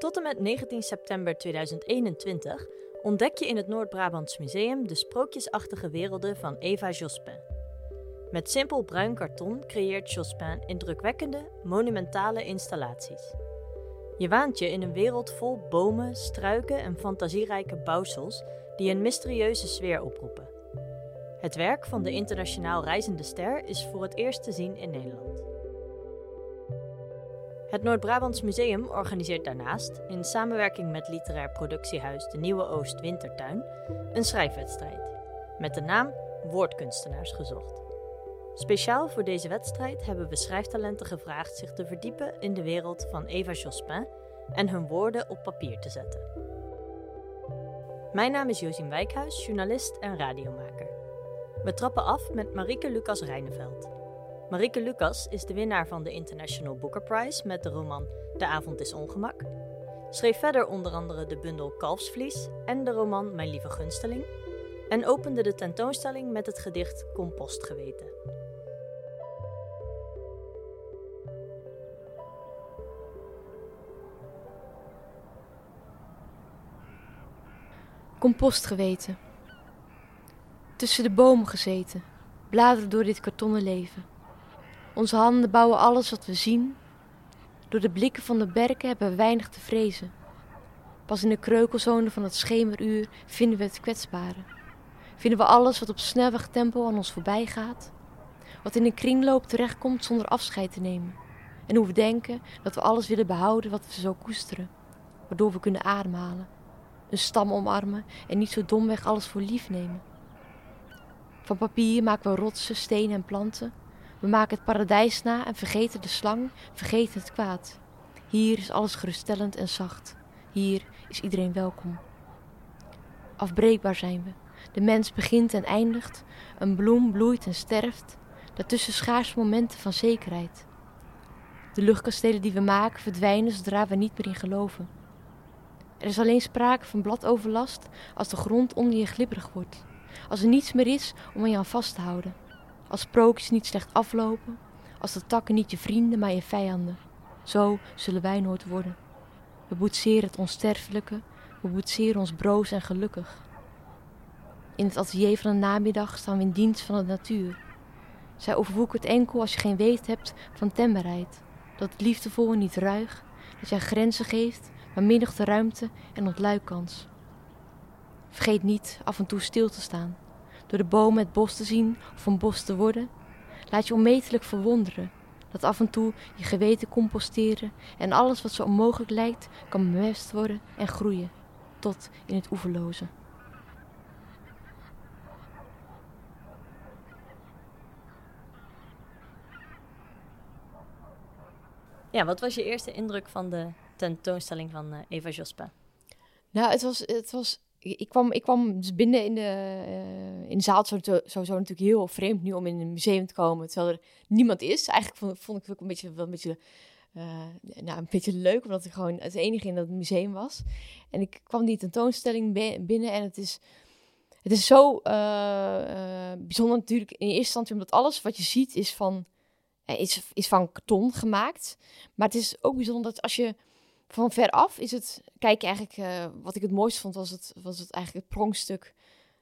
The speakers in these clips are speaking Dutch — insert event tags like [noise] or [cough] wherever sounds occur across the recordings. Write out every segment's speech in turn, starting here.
Tot en met 19 september 2021 ontdek je in het Noord-Brabants Museum de sprookjesachtige werelden van Eva Jospin. Met simpel bruin karton creëert Jospin indrukwekkende, monumentale installaties. Je waant je in een wereld vol bomen, struiken en fantasierijke bouwsels die een mysterieuze sfeer oproepen. Het werk van de internationaal reizende ster is voor het eerst te zien in Nederland. Het Noord-Brabants Museum organiseert daarnaast, in samenwerking met literair productiehuis De Nieuwe Oost Wintertuin, een schrijfwedstrijd. Met de naam Woordkunstenaars gezocht. Speciaal voor deze wedstrijd hebben we schrijftalenten gevraagd zich te verdiepen in de wereld van Eva Jospin en hun woorden op papier te zetten. Mijn naam is Josien Wijkhuis, journalist en radiomaker. We trappen af met Marieke Lucas Rijneveld. Marieke Lucas is de winnaar van de International Booker Prize met de roman De avond is ongemak. Schreef verder onder andere de bundel Kalfsvlies en de roman Mijn lieve gunsteling. En opende de tentoonstelling met het gedicht Compostgeweten. Compost geweten. Tussen de bomen gezeten, bladeren door dit kartonnen leven. Onze handen bouwen alles wat we zien. Door de blikken van de berken hebben we weinig te vrezen. Pas in de kreukelzone van het schemeruur vinden we het kwetsbare. Vinden we alles wat op snelwegtempo aan ons voorbij gaat. Wat in een kringloop terechtkomt zonder afscheid te nemen. En hoe we denken dat we alles willen behouden wat we zo koesteren. Waardoor we kunnen ademhalen een stam omarmen en niet zo domweg alles voor lief nemen. Van papier maken we rotsen, stenen en planten. We maken het paradijs na en vergeten de slang, vergeten het kwaad. Hier is alles geruststellend en zacht. Hier is iedereen welkom. Afbreekbaar zijn we. De mens begint en eindigt. Een bloem bloeit en sterft. Daartussen schaars momenten van zekerheid. De luchtkastelen die we maken verdwijnen zodra we niet meer in geloven. Er is alleen sprake van bladoverlast als de grond onder je glibberig wordt. Als er niets meer is om aan je aan vast te houden. Als sprookjes niet slecht aflopen. Als de takken niet je vrienden, maar je vijanden. Zo zullen wij nooit worden. We boetseren het onsterfelijke. We boetseren ons broos en gelukkig. In het atelier van de namiddag staan we in dienst van de natuur. Zij overwoekert enkel als je geen weet hebt van temperheid. Dat het liefdevol niet ruig, dat jij grenzen geeft maar middag de ruimte en ontluikkans. Vergeet niet af en toe stil te staan, door de bomen het bos te zien of een bos te worden. Laat je onmetelijk verwonderen dat af en toe je geweten composteren en alles wat zo onmogelijk lijkt kan bemest worden en groeien tot in het oeverloze. Ja, wat was je eerste indruk van de tentoonstelling van uh, Eva Jospa? Nou, het was, het was ik kwam, ik kwam dus binnen in de, uh, in de zaal. Sowieso, sowieso natuurlijk heel vreemd nu om in een museum te komen, terwijl er niemand is. Eigenlijk vond, vond ik het ook een beetje, wel een beetje, uh, nou, een beetje leuk, omdat ik gewoon het enige in dat museum was. En ik kwam die tentoonstelling binnen en het is, het is zo uh, bijzonder natuurlijk in eerste instantie, omdat alles wat je ziet is van, is, is van karton gemaakt. Maar het is ook bijzonder dat als je van ver af is het, kijk eigenlijk, uh, wat ik het mooiste vond, was het, was het eigenlijk het pronkstuk,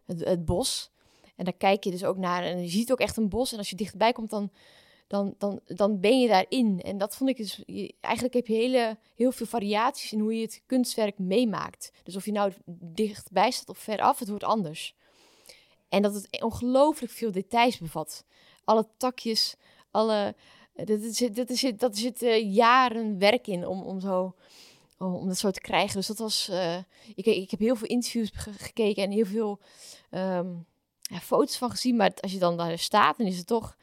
het, het, bos. En daar kijk je dus ook naar en je ziet ook echt een bos. En als je dichtbij komt, dan, dan, dan, dan ben je daarin. En dat vond ik dus, eigenlijk heb je hele, heel veel variaties in hoe je het kunstwerk meemaakt. Dus of je nou dichtbij staat of ver af, het wordt anders. En dat het ongelooflijk veel details bevat. Alle takjes, alle dat zit, dat zit, dat zit uh, jaren werk in om, om, zo, om dat zo te krijgen. Dus dat was. Uh, ik, ik heb heel veel interviews gekeken en heel veel um, ja, foto's van gezien. Maar als je dan daar staat, dan is het toch.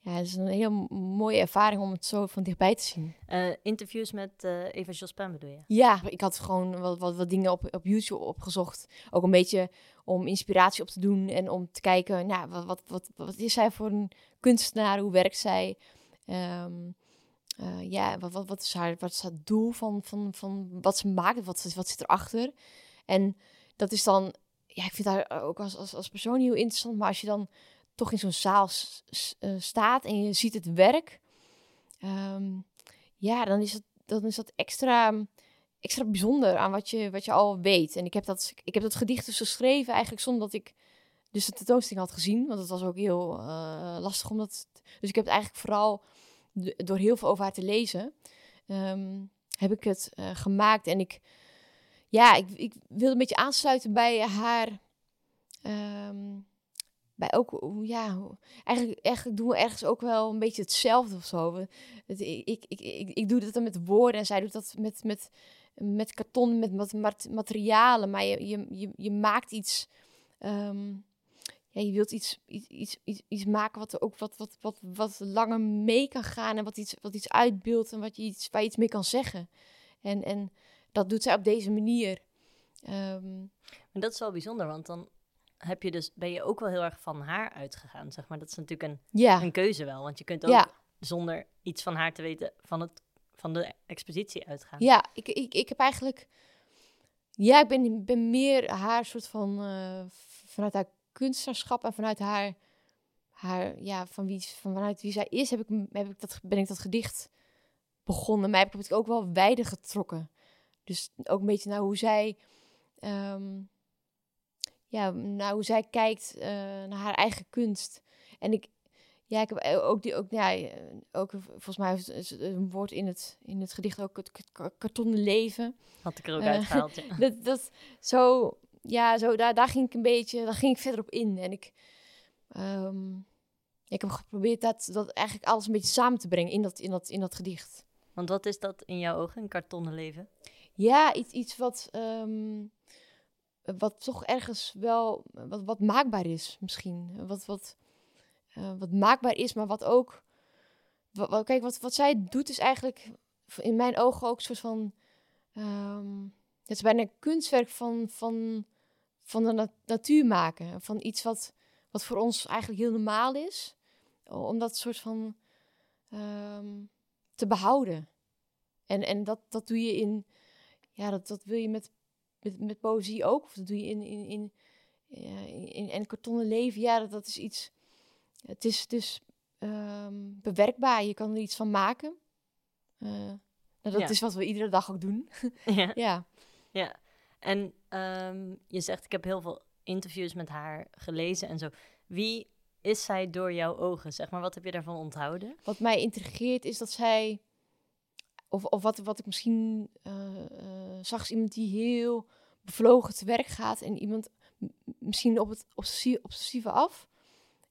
Ja, het is een heel mooie ervaring om het zo van dichtbij te zien. Uh, interviews met Eva Jospin bedoel je? Ja, ik had gewoon wat, wat, wat dingen op, op YouTube opgezocht. Ook een beetje om inspiratie op te doen en om te kijken, nou, wat, wat, wat, wat is zij voor een kunstenaar? Hoe werkt zij? Um, uh, ja, wat, wat, is haar, wat is haar doel van, van, van wat ze maakt? Wat, wat zit erachter? En dat is dan, ja, ik vind haar ook als, als, als persoon heel interessant. Maar als je dan toch in zo'n zaal uh, staat en je ziet het werk, um, ja, dan is, het, dan is dat extra, extra bijzonder aan wat je, wat je al weet. En ik heb, dat, ik heb dat gedicht dus geschreven eigenlijk zonder dat ik dus de tentoonstelling had gezien. Want het was ook heel uh, lastig om dat... Dus ik heb het eigenlijk vooral door heel veel over haar te lezen... Ehm, heb ik het uh, gemaakt. En ik, ja, ik, ik wilde een beetje aansluiten bij haar... Um, bij ook, ja, eigenlijk, eigenlijk doen we ergens ook wel een beetje hetzelfde of zo. Ik, ik, ik, ik, doe dat dan met woorden en zij doet dat met, met, met karton, met, materialen. Maar je, je, je, maakt iets, um, ja, je wilt iets, iets, iets, iets, iets maken wat er ook wat, wat, wat, wat langer mee kan gaan en wat iets, wat iets uitbeeldt en wat je iets, waar je iets mee kan zeggen. En, en dat doet zij op deze manier. Um, en dat is wel bijzonder, want dan heb je dus, ben je ook wel heel erg van haar uitgegaan, zeg maar. Dat is natuurlijk een, ja. een keuze wel, want je kunt ook zonder iets van haar te weten van, het, van de expositie uitgaan. Ja, ik, ik, ik heb eigenlijk, ja, ik ben, ben meer haar soort van, uh, vanuit haar kunstenaarschap en vanuit haar, haar ja, van wie, van vanuit wie zij is, heb ik, heb ik dat, ben ik dat gedicht begonnen. Maar heb ik het ook wel wijder getrokken. Dus ook een beetje naar hoe zij... Um, ja, naar hoe zij kijkt uh, naar haar eigen kunst. En ik, ja, ik heb ook die, ook, ja, eh, ook volgens mij is een woord in het, in het gedicht ook het kartonnen leven. Had ik er ook uh, uitgehaald, ja. [laughs] dat, dat, zo, ja, zo, daar, daar ging ik een beetje, daar ging ik verder op in. En ik, um, ik heb geprobeerd dat, dat eigenlijk alles een beetje samen te brengen in dat, in dat, in dat gedicht. Want wat is dat in jouw ogen, een kartonnen leven? Ja, iets, iets wat... Um, wat toch ergens wel wat, wat maakbaar is, misschien. Wat, wat, uh, wat maakbaar is, maar wat ook. Wat, kijk, wat, wat zij doet is eigenlijk in mijn ogen ook een soort van. Um, het is bijna een kunstwerk van, van, van de nat natuur maken. Van iets wat, wat voor ons eigenlijk heel normaal is. Om dat soort van um, te behouden. En, en dat, dat doe je in. Ja, dat, dat wil je met met, met poëzie ook. Of dat doe je in, in, in, in, in, in kartonnen leven. Ja, dat, dat is iets. Het is dus um, bewerkbaar. Je kan er iets van maken. Uh, nou, dat is wat we iedere dag ook doen. ja. [laughs] ja. ja. En um, je zegt, ik heb heel veel interviews met haar gelezen en zo. Wie is zij door jouw ogen? Zeg maar, wat heb je daarvan onthouden? Wat mij intrigeert is dat zij of, of wat, wat ik misschien uh, uh, zag, is iemand die heel bevlogen te werk gaat en iemand misschien op het obsessieve af.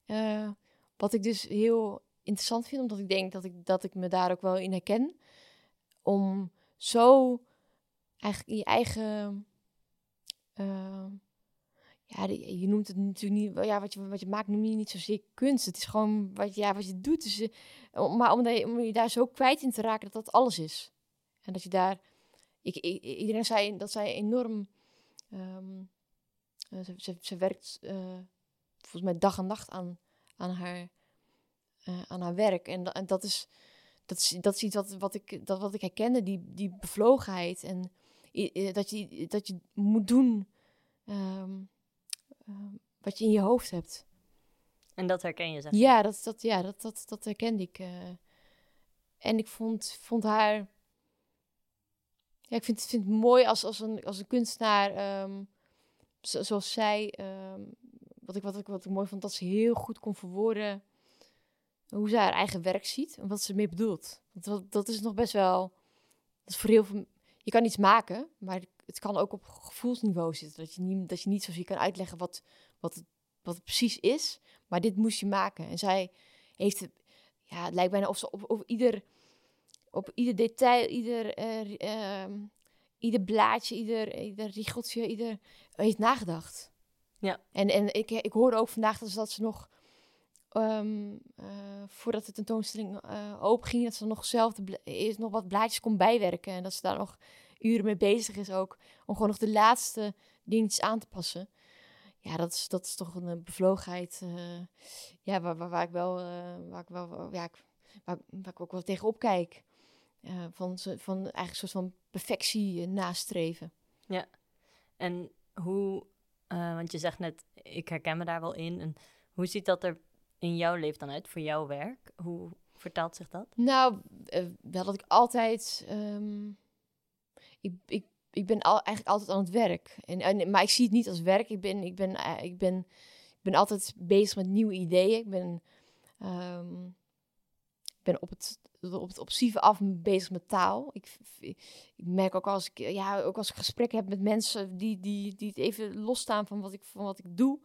Uh, wat ik dus heel interessant vind, omdat ik denk dat ik, dat ik me daar ook wel in herken. Om zo eigenlijk je eigen ja, je noemt het natuurlijk niet, ja, wat je, wat je maakt noem je niet zozeer kunst. Het is gewoon wat, ja, wat je doet. Dus, uh, maar om, je, om je daar zo kwijt in te raken dat dat alles is. En dat je daar, ik, iedereen zei dat zij enorm, um, ze, ze, ze, werkt uh, volgens mij dag en nacht aan, aan, haar, aan haar werk. En, en dat, is, dat, is, dat is iets wat, wat, ik, dat, wat ik herkende, die, die bevlogenheid. En dat je, dat je moet doen. Um, Ehm, wat je in je hoofd hebt. En dat herken je, zeg Ja, dat, dat, ja dat, dat, dat herkende ik. Uh. en ik vond, vond haar... Ja, ik vind, vind het mooi als, als, een, als een kunstenaar, um, zo, zoals zij... Wat, ik, wat, ik, wat ik mooi vond, dat ze heel goed kon verwoorden hoe ze haar eigen werk ziet en wat ze mee bedoelt. Want dat, dat is nog best wel... Dat is voor heel veel... Je kan iets maken, maar het kan ook op gevoelsniveau zitten. Dat je niet, dat je niet zozeer kan uitleggen wat, wat, het, wat het precies is. Maar dit moest je maken. En zij heeft het, ja, het lijkt bijna of ze op, op ieder, op ieder detail, ieder, uh, ieder blaadje, ieder, ieder richeltje, ieder heeft nagedacht. Ja. En, en ik, ik hoorde ook vandaag dat ze, dat ze nog, um, uh, voordat de tentoonstelling uh, open ging, dat ze nog zelf eerst nog wat blaadjes kon bijwerken. En dat ze daar nog uren mee bezig is ook. Om gewoon nog de laatste dingetjes aan te passen. Ja, dat is, dat is toch een bevlogenheid. Uh, ja, waar, waar, ik wel, waar ik wel, ja, waar, waar ik ook wel tegenop kijk. Van, van eigenlijk een soort van perfectie nastreven. Ja, en hoe, want je zegt net, ik herken me daar wel in. En hoe ziet dat er in jouw leven dan uit, voor jouw werk? Hoe vertaalt zich dat? Nou, wel dat ik altijd um, ik, ik, ik ben al, eigenlijk altijd aan het werk. En, en, maar ik zie het niet als werk. Ik ben, ik ben, eh, ik ben, ik ben altijd bezig met nieuwe ideeën. Ik ben, ehm, ben op het, op het af bezig met taal. Ik, ik merk ook als ik, ja, ook als ik gesprekken heb met mensen die, die, die het even losstaan van wat ik, van wat ik doe.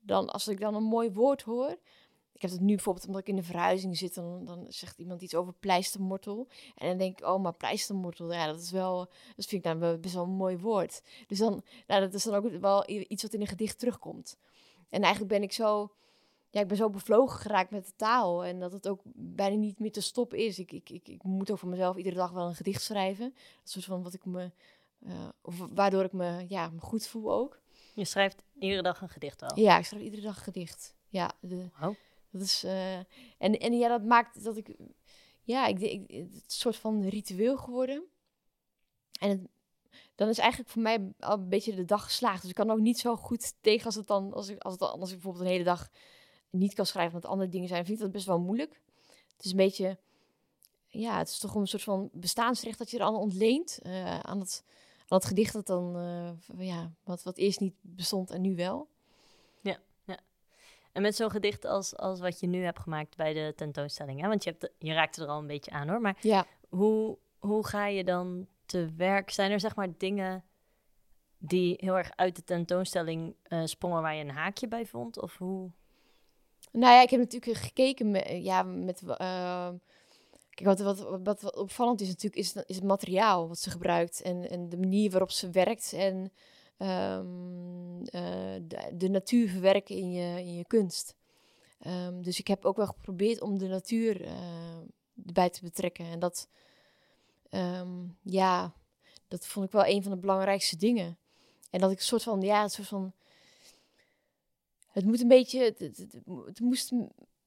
Dan als ik dan een mooi woord hoor, ik heb het nu bijvoorbeeld omdat ik in de verhuizing zit, dan, dan zegt iemand iets over pleistermortel. En dan denk ik, oh, maar pleistermortel, ja, dat is wel, dat vind ik nou best wel een mooi woord. Dus dan, nou, dat is dan ook wel iets wat in een gedicht terugkomt. En eigenlijk ben ik zo, ja, ik ben zo bevlogen geraakt met de taal. En dat het ook bijna niet meer te stoppen is. Ik, ik, ik, ik moet ook voor mezelf iedere dag wel een gedicht schrijven. Dat soort van wat ik me, uh, of waardoor ik me, ja, me goed voel ook. Je schrijft iedere dag een gedicht al? Ja, ik schrijf iedere dag een gedicht. Ja, de, dat is, uh, en, en ja, dat maakt dat ik, ja, ik, het is een soort van ritueel geworden. En dan is eigenlijk voor mij al een beetje de dag geslaagd. Dus ik kan ook niet zo goed tegen als het dan, als ik, als het, als ik bijvoorbeeld een hele dag niet kan schrijven, want andere dingen zijn, vind ik dat best wel moeilijk. Het is een beetje, ja, het is toch een soort van bestaansrecht dat je er aan ontleent. Aan, het, aan het gedicht dat dan, uh, ja, wat, wat eerst niet bestond en nu wel. En met zo'n gedicht als, als wat je nu hebt gemaakt bij de tentoonstelling. Hè? Want je, hebt je raakte er al een beetje aan hoor. Maar ja. hoe, hoe ga je dan te werk? Zijn er zeg maar dingen die heel erg uit de tentoonstelling uh, sprongen waar je een haakje bij vond? Of hoe? Nou ja, ik heb natuurlijk gekeken met, ja, met uh, kijk, wat, wat, wat, wat, opvallend is natuurlijk, is, is het materiaal wat ze gebruikt en, en de manier waarop ze werkt. En um, de, de, natuur verwerken in je, in je kunst. Um, dus ik heb ook wel geprobeerd om de natuur uh, erbij te betrekken. En dat, um, ja, dat vond ik wel een van de belangrijkste dingen. En dat ik een soort van, ja, soort van. Het moet een beetje. Het, het, moest.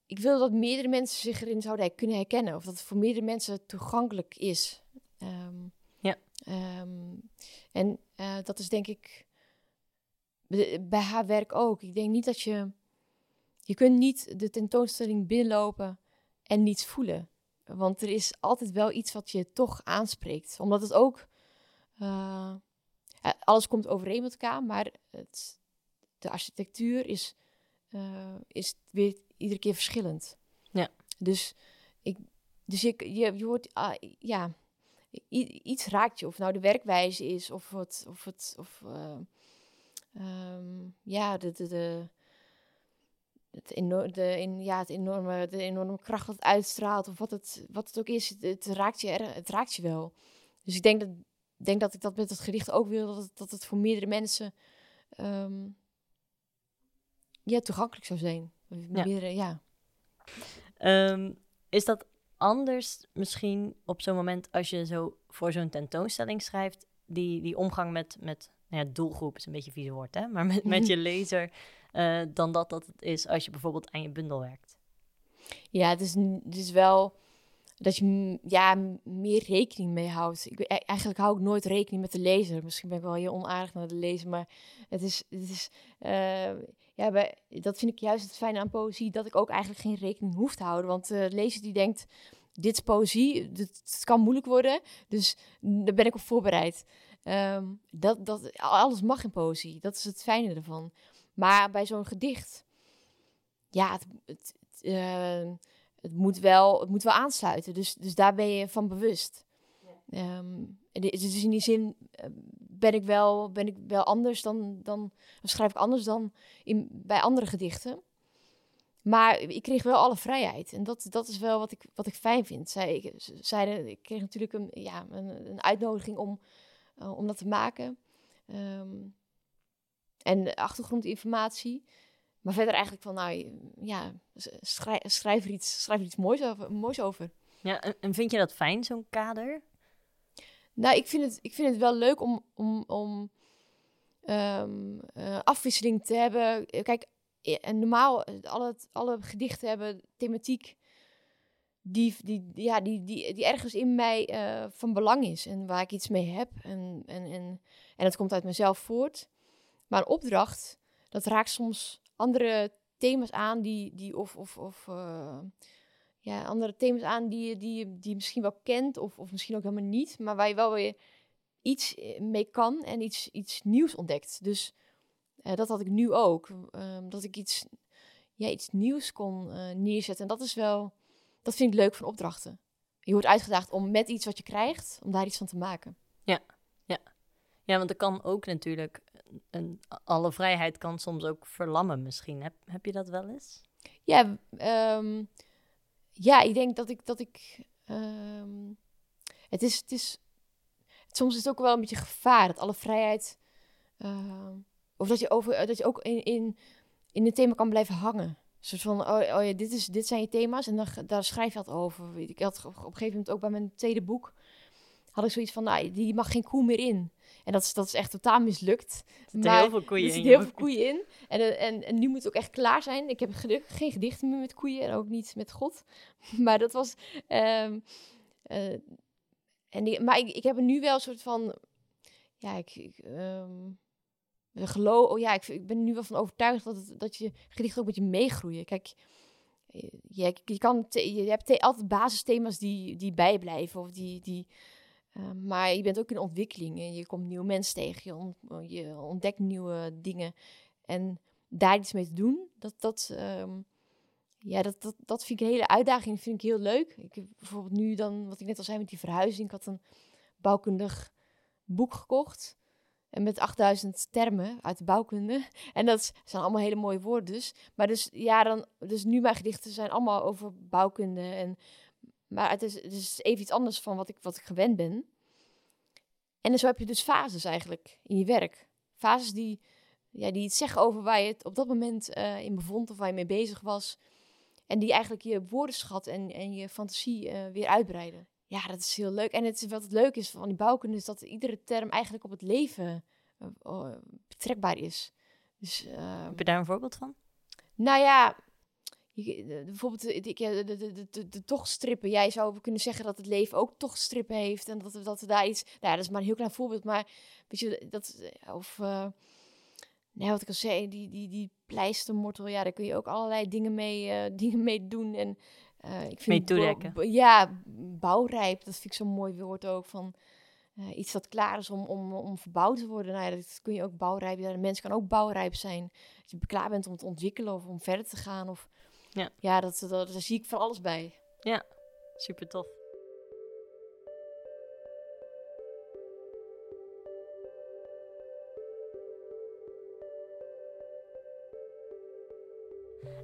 Ik wil dat meerdere mensen zich erin zouden kunnen herkennen. Of dat het voor meerdere mensen toegankelijk is. Um, en uh, dat is denk ik bij haar werk ook. Ik denk niet dat je. Je kunt niet de tentoonstelling binnenlopen en niets voelen. Want er is altijd wel iets wat je toch aanspreekt. Omdat het ook. Uh, alles komt overeen met elkaar, maar het, de architectuur is, uh, is weer iedere keer verschillend. Ja. Dus, ik, dus je, je, je wordt. Uh, ja iets raakt je. Of nou de werkwijze is, of het, of het, of, uh, um, ja, de, de, de, het, enorme, de, in, ja, het enorme, de enorme kracht wat het uitstraalt, of wat het, wat het ook is, het, het raakt je er, het raakt je wel. Dus ik denk dat, denk dat ik dat met het gedicht ook wil, dat het, dat het voor meerdere mensen um, ja, toegankelijk zou zijn. Ja. Meerdere, ja. Um, is dat anders misschien op zo'n moment als je zo voor zo'n tentoonstelling schrijft, die, die omgang met, met nou ja, doelgroep is een beetje vies woord, hè? maar met, met je [laughs] lezer, uh, dan dat dat het is als je bijvoorbeeld aan je bundel werkt? Ja, het is, het is wel dat je ja, meer rekening mee houdt. Ik, e-, eigenlijk hou ik nooit rekening met de lezer. Misschien ben ik wel heel onaardig naar de lezer, maar het is, het is uh, ja, bij, dat vind ik juist het fijne aan poëzie, dat ik ook eigenlijk geen rekening hoef te houden. Want de lezer die denkt, dit is poëzie, het kan moeilijk worden, dus daar ben ik op voorbereid. Um, dat, dat, alles mag in poëzie, dat is het fijne ervan. Maar bij zo'n gedicht, ja, het, het, uh, het, moet wel, het moet wel aansluiten. Dus, dus daar ben je van bewust. Ja. Um, dus in die zin eh, ben ik wel, ben ik wel anders dan, dan schrijf ik anders dan in, bij andere gedichten. Maar ik kreeg wel alle vrijheid. En dat, dat is wel wat ik, wat ik fijn vind. Zij, zeiden, ik kreeg natuurlijk een, ja, een, een uitnodiging om, uh, om dat te maken. Um, en achtergrondinformatie. Maar verder eigenlijk van, nou ja, schrijf, schrijf, er, iets, schrijf er iets moois over. Moois over. Ja, en vind je dat fijn, zo'n kader? Nou, ik vind het, ik vind het wel leuk om, om, om um, uh, afwisseling te hebben. Kijk, en normaal, alle, alle gedichten hebben thematiek die, die, ja, die, die, die ergens in mij uh, van belang is en waar ik iets mee heb. En, en, en, en het komt uit mezelf voort. Maar een opdracht, dat raakt soms andere thema's aan die, die of, of, of uh, ja, andere thema's aan die, die, die je misschien wel kent of, of misschien ook helemaal niet, maar waar je wel weer iets mee kan en iets, iets nieuws ontdekt. Dus dat had ik nu ook. Ehm, dat ik iets, ja, iets nieuws kon neerzetten. En dat is wel, dat vind ik leuk van opdrachten. Je wordt uitgedaagd om met iets wat je krijgt, om daar iets van te maken. Ja, want er kan ook natuurlijk, een, alle vrijheid kan soms ook verlammen misschien. Heb, heb je dat wel eens? Ja, um, ja ik denk dat ik, dat ik um, het is, het is, soms is het ook wel een beetje gevaar dat alle vrijheid, uh, of dat je, over, dat je ook in, in, in het thema kan blijven hangen soort van, oh, oh ja, dit, is, dit zijn je thema's en dan, daar schrijf je wat over. Ik had op een gegeven moment ook bij mijn tweede boek, had ik zoiets van, nou, die mag geen koe meer in. En dat is, dat is echt totaal mislukt. Er zitten heel veel koeien in. Er heel veel koeien in. En, en, en nu moet het ook echt klaar zijn. Ik heb geen gedichten meer met koeien en ook niet met God. [laughs] Maar dat was... Um, uh, en die, maar ik, ik heb er nu wel een soort van... Ja, ik... ik um, geloof, oh ja, ik, ik, ben nu wel van overtuigd dat, het, dat je gedichten ook met je meegroeien. Kijk, je, je, kan je hebt altijd basisthema's die, die bijblijven of die, die uh, maar je bent ook in ontwikkeling en je komt nieuwe mensen tegen, je, on, je ontdekt nieuwe dingen en daar iets mee te doen, dat, dat, um, ja, dat, dat, dat vind ik een hele uitdaging, vind ik heel leuk. Ik heb bijvoorbeeld nu dan, wat ik net al zei met die verhuizing, ik had een bouwkundig boek gekocht en met 8000 termen uit de bouwkunde. [laughs] En dat zijn allemaal hele mooie woorden dus. Maar dus, ja, dan, dus nu mijn gedichten zijn allemaal over bouwkunde. En, maar het is, het is even iets anders van wat ik, wat ik gewend ben. En zo heb je dus fases eigenlijk in je werk. Fases die, ja, die iets zeggen over waar je het op dat moment uh, in bevond of waar je mee bezig was. En die eigenlijk je woordenschat en, en je fantasie uh, weer uitbreiden. Ja, dat is heel leuk. En het, wat het leuk is van die bouwkunde is dat iedere term eigenlijk op het leven uh, betrekbaar is. Dus, uh, Heb je daar een voorbeeld van? Nou ja, je, bijvoorbeeld de, de, de, de, de, tochtstrippen. Jij zou kunnen zeggen dat het leven ook tochtstrippen heeft. En dat, dat er daar iets... Nou ja, dat is maar een heel klein voorbeeld. Maar weet je, dat... Of... Uh, nee, wat ik al zei, die, die, die pleistermortel, ja, daar kun je ook allerlei dingen mee, uh, [laughs] dingen mee doen. En uh, ik vind. Ja, bouwrijp, dat vind ik zo'n mooi woord ook. Van uh, iets dat klaar is om, om, om verbouwd te worden. Nou ja, dat kun je ook bouwrijp. Ja, de mens kan ook bouwrijp zijn. Als je klaar bent om te ontwikkelen of om verder te gaan. Of, ja, ja dat, dat, daar zie ik van alles bij. Ja, super tof.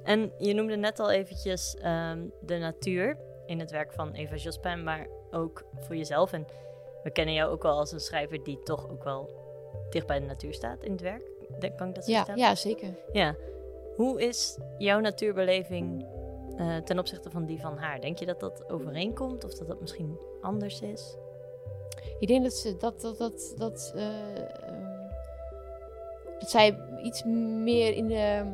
En je noemde net al eventjes um, de natuur in het werk van Eva Jospin, maar ook voor jezelf. En we kennen jou ook wel als een schrijver die toch ook wel dicht bij de natuur staat in het werk. Denk, kan ik dat zo ja, Ja, zeker. Ja. Hoe is jouw natuurbeleving uh, ten opzichte van die van haar? Denk je dat dat overeenkomt of dat dat misschien anders is? Ik denk dat ze dat dat dat dat, uh, dat zij iets meer in de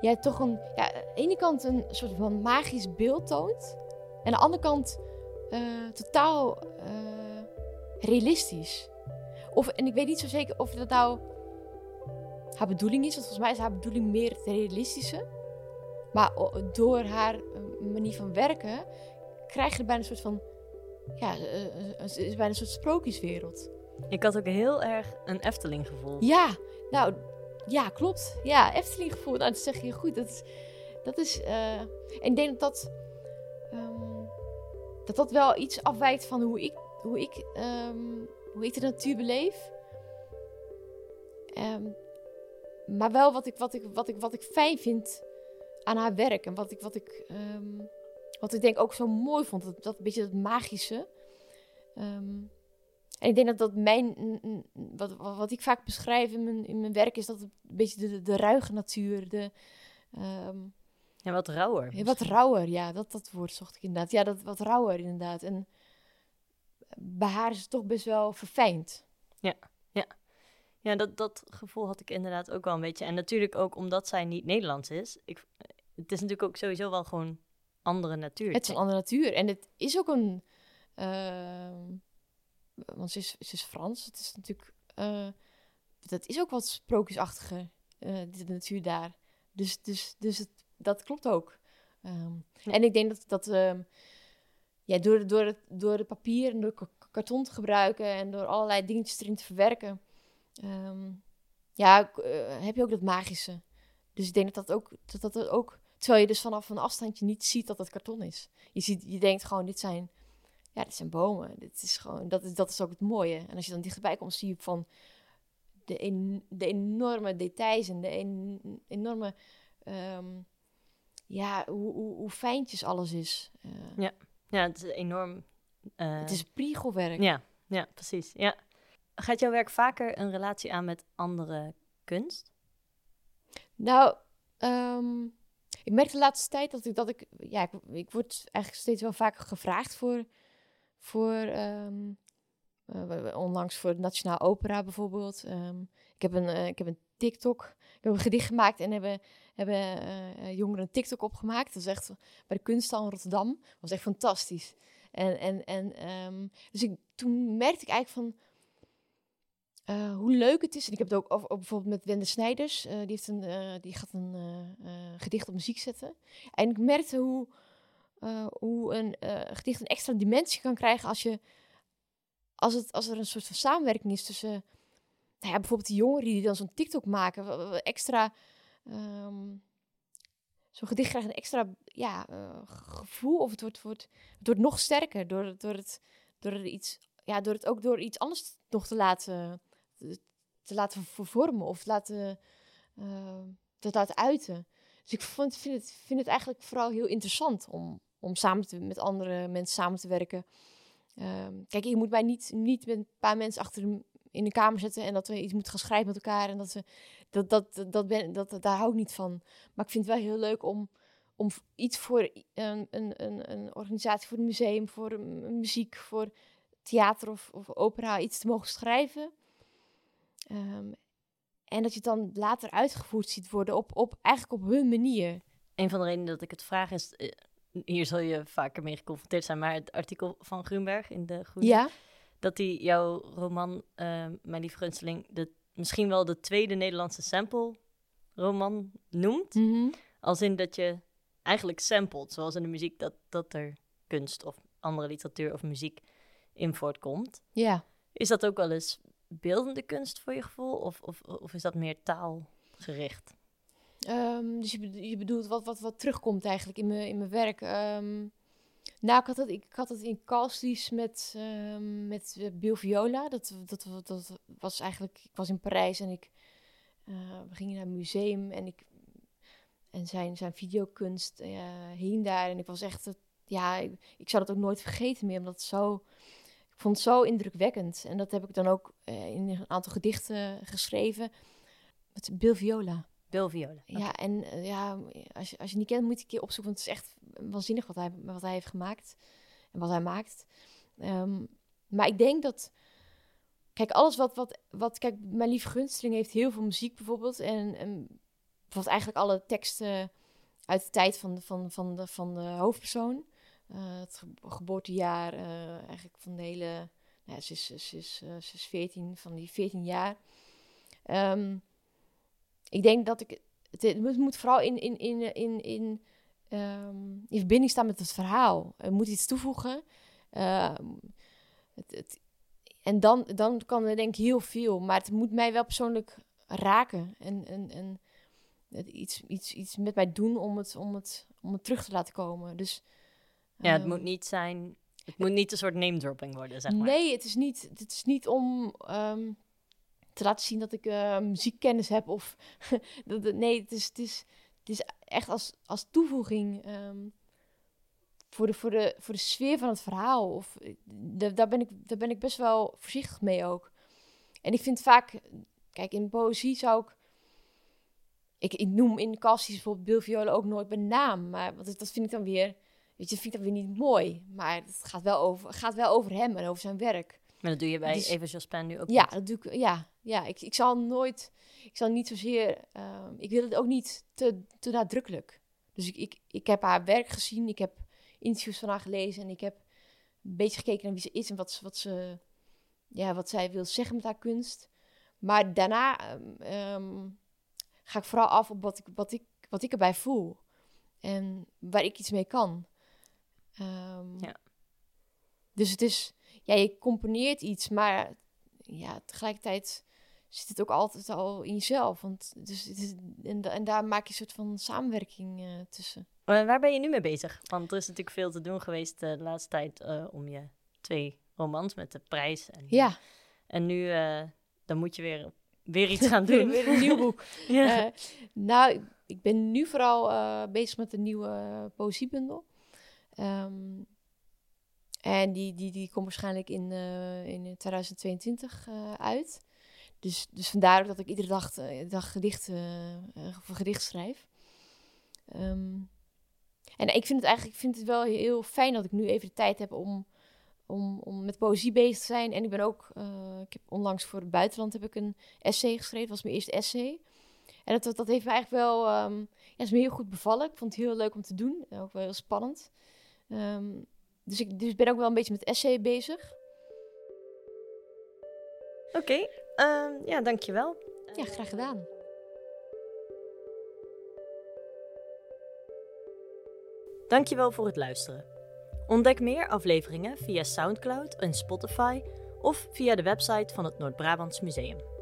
ja, toch een ja, aan de ene kant een soort van magisch beeld toont en aan de andere kant uh, totaal realistisch. Of, en ik weet niet zo zeker of dat nou haar bedoeling is. Want volgens mij is haar bedoeling meer het realistische. Maar door haar eh, manier van werken krijg je bijna een soort van... Ja, eh, eh, het is bijna een soort sprookjeswereld. Ik had ook heel erg een Efteling gevoel. Ja, nou, ja, klopt. Ja, Efteling gevoel. Nou, dat zeg je goed. Dat is... Dat is en ik denk dat dat, um, dat dat wel iets afwijkt van hoe ik hoe ik, um, hoe ik de natuur beleef. Um, maar wel wat ik, wat, ik, wat, ik, wat ik fijn vind aan haar werk. En wat ik, wat ik, um, wat ik denk ook zo mooi vond. Dat, dat beetje dat magische. en ik denk dat dat mijn, wat, wat ik vaak beschrijf in mijn, in mijn werk, is dat het een beetje de, de ruige natuur. De, ja, wat rauwer. Ja, wat rauwer, ja, dat, dat woord zocht ik inderdaad. Ja, dat wat rauwer inderdaad. En bij haar is het toch best wel verfijnd. Ja, ja. Ja, dat, dat gevoel had ik inderdaad ook wel een beetje. En natuurlijk ook omdat zij niet Nederlands is. Ik, het is natuurlijk ook sowieso wel gewoon andere natuur. Het is een andere natuur. En het is ook een... Uh, want ze is, ze is Frans. Het is natuurlijk... Uh, dat is ook wat sprookjesachtige, uh, de natuur daar. Dus, dus, dus het, dat klopt ook. Um, En ik denk dat, dat ehm, ja, door, door, het, door het papier en door karton te gebruiken en door allerlei dingetjes erin te verwerken, ehm, ja, eh, heb je ook dat magische. Dus ik denk dat dat ook, dat dat ook, terwijl je dus vanaf een afstandje niet ziet dat het karton is. Je, ziet, je denkt gewoon, dit zijn, ja, dit zijn bomen. Dit is gewoon, dat is, dat is ook het mooie. En als je dan dichterbij komt, zie je van de, en- de enorme details en de en- enorme, ehm, ja, hoe, hoe, hoe fijntjes alles is. Eh, Ja, het is enorm. eh, Het is priegelwerk. Ja, ja, precies. Ja. Gaat jouw werk vaker een relatie aan met andere kunst? Nou, ehm, ik merk de laatste tijd dat ik, dat ik, ja, ik, ik word eigenlijk steeds wel vaker gevraagd voor, voor ehm, eh, onlangs voor het Nationaal Opera bijvoorbeeld. Ehm, ik, heb een, eh, ik heb een TikTok, ik heb een gedicht gemaakt en hebben, hebben eh, jongeren een TikTok opgemaakt. Dat is echt bij de kunsthal in Rotterdam. Dat was echt fantastisch. En, en, en dus ik, toen merkte ik eigenlijk van, eh, hoe leuk het is. En ik heb het ook, bijvoorbeeld met Wende Snijders. eh, die, heeft een, eh, die gaat een gedicht op muziek zetten. En ik merkte hoe, hoe een gedicht een extra dimensie kan krijgen als, je, als, het, als er een soort van samenwerking is tussen nou ja, bijvoorbeeld die jongeren die dan zo'n TikTok maken. Extra. ehm, Zo'n gedicht krijgt een extra ja, gevoel. Of het wordt, wordt, het wordt nog sterker door, door, het, door, iets, ja, door het ook door iets anders nog te laten te laten vervormen of laten, eh, te laten uiten. Dus ik vind, het, vind het eigenlijk vooral heel interessant om, om samen met andere mensen samen te werken. Ehm, kijk, je moet mij niet, niet met een paar mensen achter hem in de kamer zetten en dat we iets moeten gaan schrijven met elkaar. En dat we, dat, dat, dat, ben, dat, daar hou ik niet van. Maar ik vind het wel heel leuk om, om iets voor een, een, een, een organisatie, voor een museum, voor muziek, voor theater of, of opera iets te mogen schrijven. Ehm, en dat je het dan later uitgevoerd ziet worden op, op eigenlijk op hun manier. Een van de redenen dat ik het vraag is, eh, hier zul je vaker mee geconfronteerd zijn, maar het artikel van Grunberg in de Groene, Ja, dat hij jouw roman, eh, Mijn Lieve Gunsteling, de, misschien wel de tweede Nederlandse sample roman noemt. Mhm. Als in dat je eigenlijk samplet, zoals in de muziek, dat, dat er kunst of andere literatuur of muziek in voortkomt. ja. Is dat ook wel eens beeldende kunst voor je gevoel? Of, of, of is dat meer taalgericht? Ehm, dus je, bedo- je bedoelt wat, wat, wat terugkomt eigenlijk in mijn, in mijn werk. Ehm, nou, ik had het, ik had het in Calsties met, ehm, met eh, Bill Viola. Dat, dat, dat, was eigenlijk... Ik was in Parijs en ik... eh, we gingen naar een museum en ik... En zijn, zijn videokunst hing daar. En ik was echt... Ja, ik, ik zou dat ook nooit vergeten meer. Omdat het zo... Ik vond het zo indrukwekkend. En dat heb ik dan ook eh, in een aantal gedichten geschreven. Met Bill Viola. Bill Viola. Ja, en eh, ja, als je, als je niet kent, moet je een keer opzoeken. Want het is echt waanzinnig wat hij, wat hij heeft gemaakt. En wat hij maakt. Ehm, maar ik denk dat... Kijk, alles wat, wat, wat... Kijk, Mijn Lieve Gunsteling heeft heel veel muziek bijvoorbeeld. En, en bijvoorbeeld eigenlijk alle teksten uit de tijd van, van, van, de, van de hoofdpersoon. Eh, het ge- geboortejaar eh, eigenlijk van de hele... Nou, ze, is, ze, is, eh, is 14, van die 14 jaar. Ehm, ik denk dat ik... Het, het moet, vooral in, in, in, in, ehm, in verbinding staan met het verhaal. Er moet iets toevoegen. Ehm, het, het, en dan, dan kan er denk ik heel veel. Maar het moet mij wel persoonlijk raken. En, en, en iets, iets, iets met mij doen om het, om, het, om het terug te laten komen. Dus, Ja, het ehm, moet niet zijn... Het moet niet een soort name dropping worden, zeg maar. Nee, het is niet, het is niet om ehm, te laten zien dat ik eh, muziekkennis heb. Of [laughs] dat, nee, het is, het, is, het is echt als, als toevoeging ehm, voor, de, voor, de, voor de sfeer van het verhaal. Of, eh, da- daar, ben ik, daar ben ik best wel voorzichtig mee ook. En ik vind vaak, kijk, in poëzie zou ik. Ik, ik noem in de casties bijvoorbeeld Bill Viola ook nooit bij naam. Maar want dat vind ik dan weer. Weet je, dat vind ik dan weer niet mooi. Maar het gaat wel over, gaat wel over hem en over zijn werk. Maar dat doe je bij Dus- Eva Jospin nu ook Ja, niet. dat doe ik. Ja, ja ik, ik zal nooit. Ik zal niet zozeer. ehm, ik wil het ook niet te, te nadrukkelijk. Dus ik, ik, ik heb haar werk gezien. Ik heb interviews van haar gelezen. En ik heb een beetje gekeken naar wie ze is en wat, ze- wat, ze, ja, wat zij wil zeggen met haar kunst. Maar daarna ehm, ehm, ga ik vooral af op wat ik, wat, ik, wat ik erbij voel. En waar ik iets mee kan. Ehm, Ja. dus het is, ja, je componeert iets, maar ja, tegelijkertijd zit het ook altijd al in jezelf. Want dus, het is, en, en daar maak je een soort van samenwerking uh, tussen. waar ben je nu mee bezig? Want er is natuurlijk veel te doen geweest de laatste tijd om je twee romans met de prijs. En, ja. En nu dan moet je weer, weer iets gaan [laughs] doen. weer een nieuw boek. ja. [laughs] nou, ik ben nu vooral bezig met een nieuwe poëziebundel. Um, en die, die, die komt waarschijnlijk in, uh, in 2022 uh, eh, uit. Dus, dus vandaar ook dat ik iedere dag, dag gedicht, of een gedicht schrijf. Um, en ik vind het eigenlijk vind het wel heel fijn dat ik nu even de tijd heb om, om, om met poëzie bezig te zijn. En ik ben ook, ik heb onlangs voor het buitenland heb ik een essay geschreven, dat was mijn eerste essay. En dat, dat heeft me eigenlijk wel, um, ja, is me heel goed bevallen. Ik vond het heel leuk om te doen, ook wel heel spannend. Um, dus ik dus ben ook wel een beetje met essay bezig. Oké, okay, um, ja, dankjewel. Ja, graag gedaan. Dankjewel voor het luisteren. Ontdek meer afleveringen via SoundCloud en Spotify of via de website van het Noord-Brabants Museum.